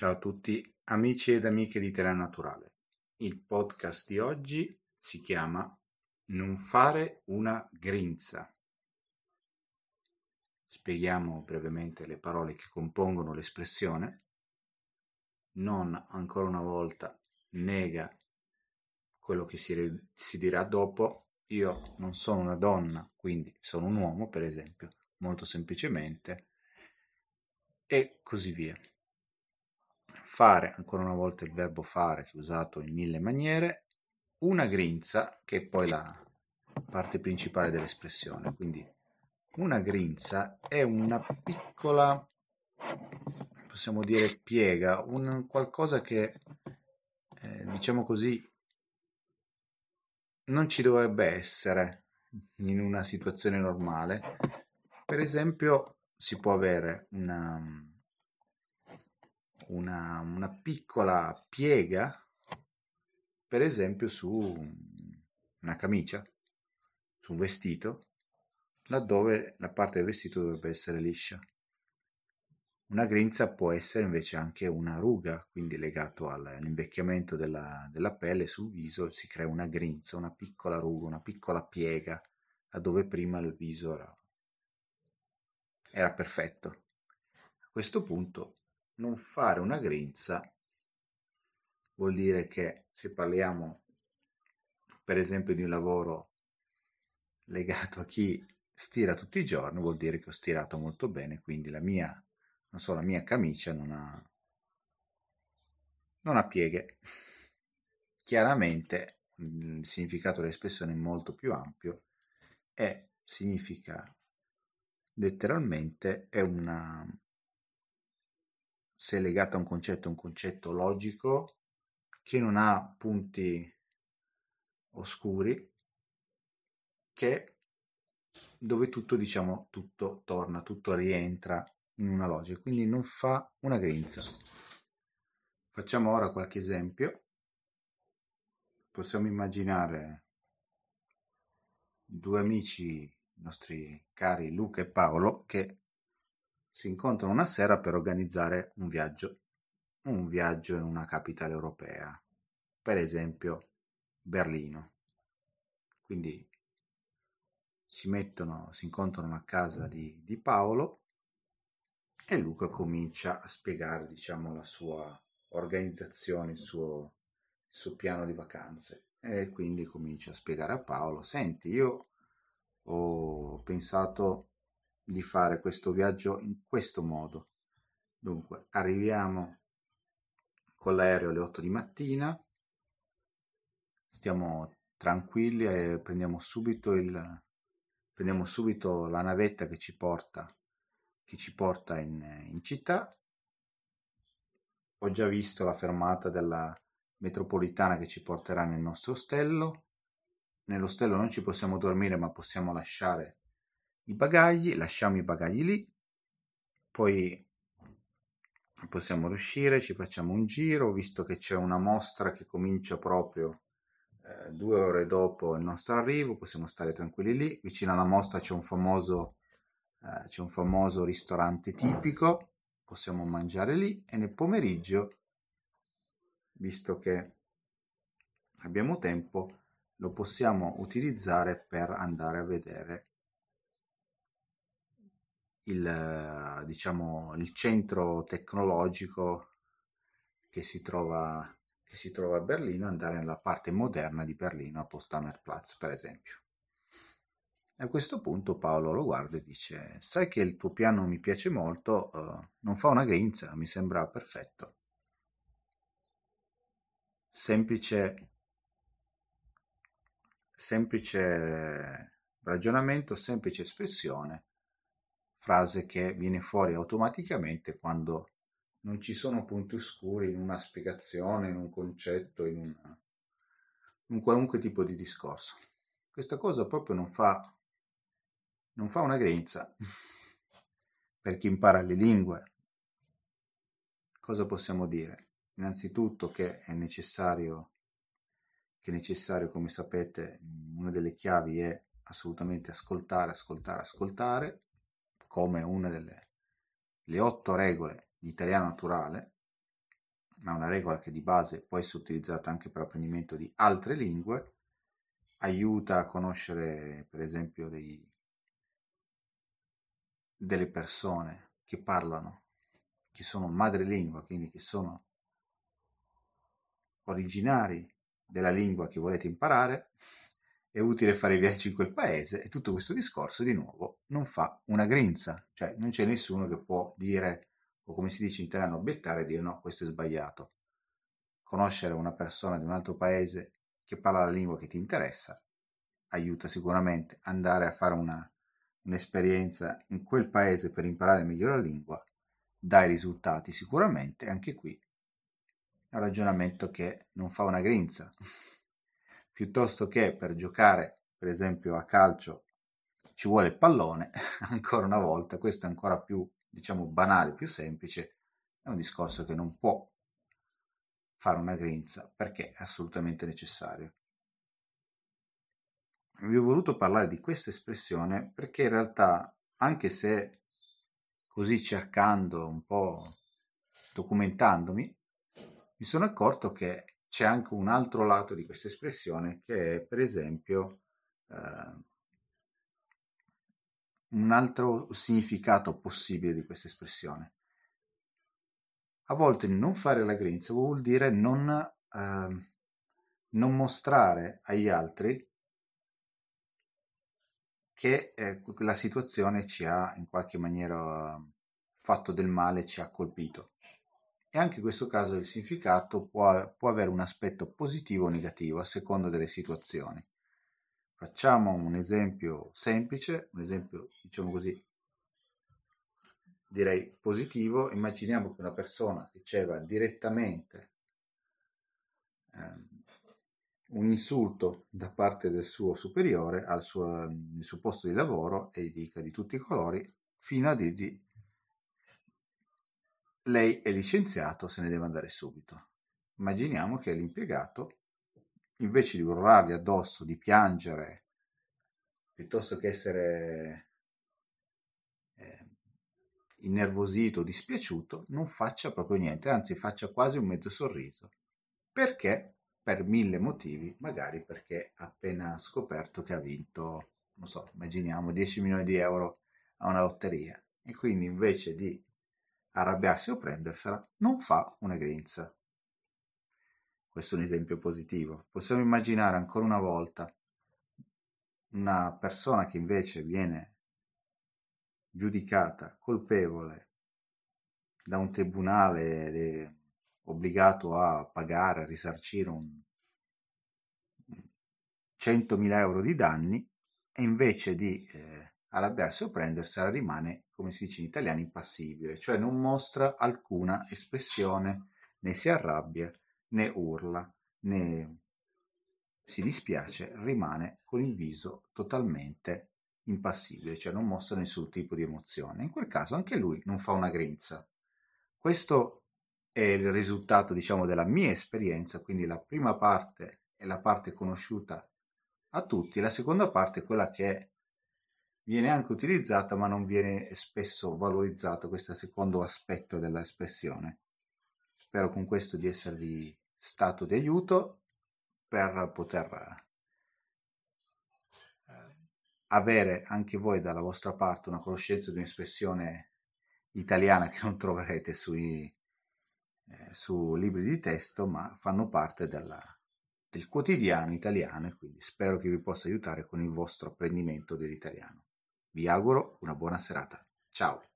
Ciao a tutti amici ed amiche di Terra Naturale. Il podcast di oggi si chiama Non fare una grinza. Spieghiamo brevemente le parole che compongono l'espressione. Non ancora una volta nega quello che si, si dirà dopo. Io non sono una donna, quindi sono un uomo, per esempio, molto semplicemente, e così via fare, ancora una volta il verbo fare che è usato in mille maniere, una grinza, che è poi la parte principale dell'espressione. Quindi una grinza è una piccola, possiamo dire, piega, un qualcosa che, eh, diciamo così, non ci dovrebbe essere in una situazione normale. Per esempio, si può avere una una, una piccola piega, per esempio su una camicia, su un vestito, laddove la parte del vestito dovrebbe essere liscia. Una grinza può essere invece anche una ruga, quindi legato all'invecchiamento della, della, pelle sul viso si crea una grinza, una piccola ruga, una piccola piega, laddove prima il viso era, era perfetto. A questo punto non fare una grinza vuol dire che se parliamo per esempio di un lavoro legato a chi stira tutti i giorni vuol dire che ho stirato molto bene quindi la mia so la mia camicia non ha non ha pieghe. Chiaramente il significato dell'espressione è molto più ampio e significa letteralmente è una se è legato a un concetto, è un concetto logico che non ha punti oscuri, che dove tutto, diciamo, tutto torna, tutto rientra in una logica, quindi non fa una grinza. Facciamo ora qualche esempio. Possiamo immaginare due amici, nostri cari Luca e Paolo, che si incontrano una sera per organizzare un viaggio, un viaggio in una capitale europea, per esempio Berlino. Quindi si mettono, si incontrano a casa di, di Paolo e Luca comincia a spiegare, diciamo, la sua organizzazione, il suo, il suo piano di vacanze. E quindi comincia a spiegare a Paolo, senti, io ho pensato di fare questo viaggio in questo modo. Dunque, arriviamo con l'aereo alle 8 di mattina, stiamo tranquilli e prendiamo subito, il, prendiamo subito la navetta che ci porta, che ci porta in, in città. Ho già visto la fermata della metropolitana che ci porterà nel nostro ostello. Nell'ostello non ci possiamo dormire, ma possiamo lasciare i bagagli, lasciamo i bagagli lì, poi possiamo riuscire, ci facciamo un giro, visto che c'è una mostra che comincia proprio eh, due ore dopo il nostro arrivo, possiamo stare tranquilli lì, vicino alla mostra c'è un famoso, eh, c'è un famoso ristorante tipico, possiamo mangiare lì e nel pomeriggio, visto che abbiamo tempo, lo possiamo utilizzare per andare a vedere il, diciamo, il centro tecnologico che si, trova, che si trova a Berlino, andare nella parte moderna di Berlino, a Potsdamer per esempio. A questo punto Paolo lo guarda e dice: Sai che il tuo piano mi piace molto, uh, non fa una grinza, mi sembra perfetto. Semplice, semplice ragionamento, semplice espressione frase che viene fuori automaticamente quando non ci sono punti oscuri in una spiegazione, in un concetto, in, un qualunque tipo di discorso. Questa cosa proprio non fa, non fa una grinza per chi impara le lingue. Cosa possiamo dire? Innanzitutto che è necessario, che è necessario, come sapete, una delle chiavi è assolutamente ascoltare, ascoltare, ascoltare come una delle le otto regole di italiano naturale, ma una regola che di base può essere utilizzata anche per l'apprendimento di altre lingue, aiuta a conoscere per esempio dei, delle persone che parlano, che sono madrelingua, quindi che sono originari della lingua che volete imparare, è utile fare viaggi in quel paese e tutto questo discorso di nuovo non fa una grinza, cioè non c'è nessuno che può dire, o come si dice in italiano, obiettare e dire no, questo è sbagliato. Conoscere una persona di un altro paese che parla la lingua che ti interessa aiuta sicuramente. Andare a fare una, un'esperienza in quel paese per imparare meglio la lingua dai risultati sicuramente. Anche qui è un ragionamento che non fa una grinza piuttosto che per giocare per esempio a calcio ci vuole il pallone ancora una volta questo è ancora più diciamo banale più semplice è un discorso che non può fare una grinza perché è assolutamente necessario. Vi ho voluto parlare di questa espressione perché in realtà, anche se così cercando un po', documentandomi, mi sono accorto che c'è anche un altro lato di questa espressione che è, per esempio, eh, un altro significato possibile di questa espressione. A volte non fare la grinza vuol dire non, eh, non mostrare agli altri che eh, la situazione ci ha in qualche maniera fatto del male, ci ha colpito. E anche in questo caso il significato può, può avere un aspetto positivo o negativo a seconda delle situazioni. Facciamo un esempio semplice, un esempio diciamo così, direi positivo. Immaginiamo che una persona riceva direttamente eh, un insulto da parte del suo superiore al suo posto di lavoro e gli dica di tutti i colori fino a dirgli lei è licenziato, se ne deve andare subito. Immaginiamo che l'impiegato, invece di urlargli addosso, di piangere, piuttosto che essere eh, innervosito, dispiaciuto, non faccia proprio niente, anzi faccia quasi un mezzo sorriso. Perché? per mille motivi, magari perché ha appena scoperto che ha vinto, non so, immaginiamo 10 milioni di euro a una lotteria e quindi invece di arrabbiarsi o prendersela non fa una grinza. Questo è un esempio positivo. Possiamo immaginare ancora una volta una persona che invece viene giudicata colpevole da un tribunale obbligato a pagare, a risarcire un 100.000 euro di danni e invece di eh, arrabbiarsi o prendersela rimane, come si dice in italiano, impassibile, cioè non mostra alcuna espressione, né si arrabbia, né urla, né si dispiace, rimane con il viso totalmente impassibile, cioè non mostra nessun tipo di emozione. In quel caso anche lui non fa una grinza. Questo è il risultato, diciamo, della mia esperienza, quindi la prima parte è la parte conosciuta a tutti, la seconda parte è quella che viene anche utilizzata ma non viene spesso valorizzato, questo secondo aspetto dell'espressione. Spero con questo di esservi stato di aiuto per poter eh, avere anche voi dalla vostra parte una conoscenza di un'espressione italiana che non troverete sui eh, su libri di testo, ma fanno parte della, del quotidiano italiano e quindi spero che vi possa aiutare con il vostro apprendimento dell'italiano. Vi auguro una buona serata. Ciao!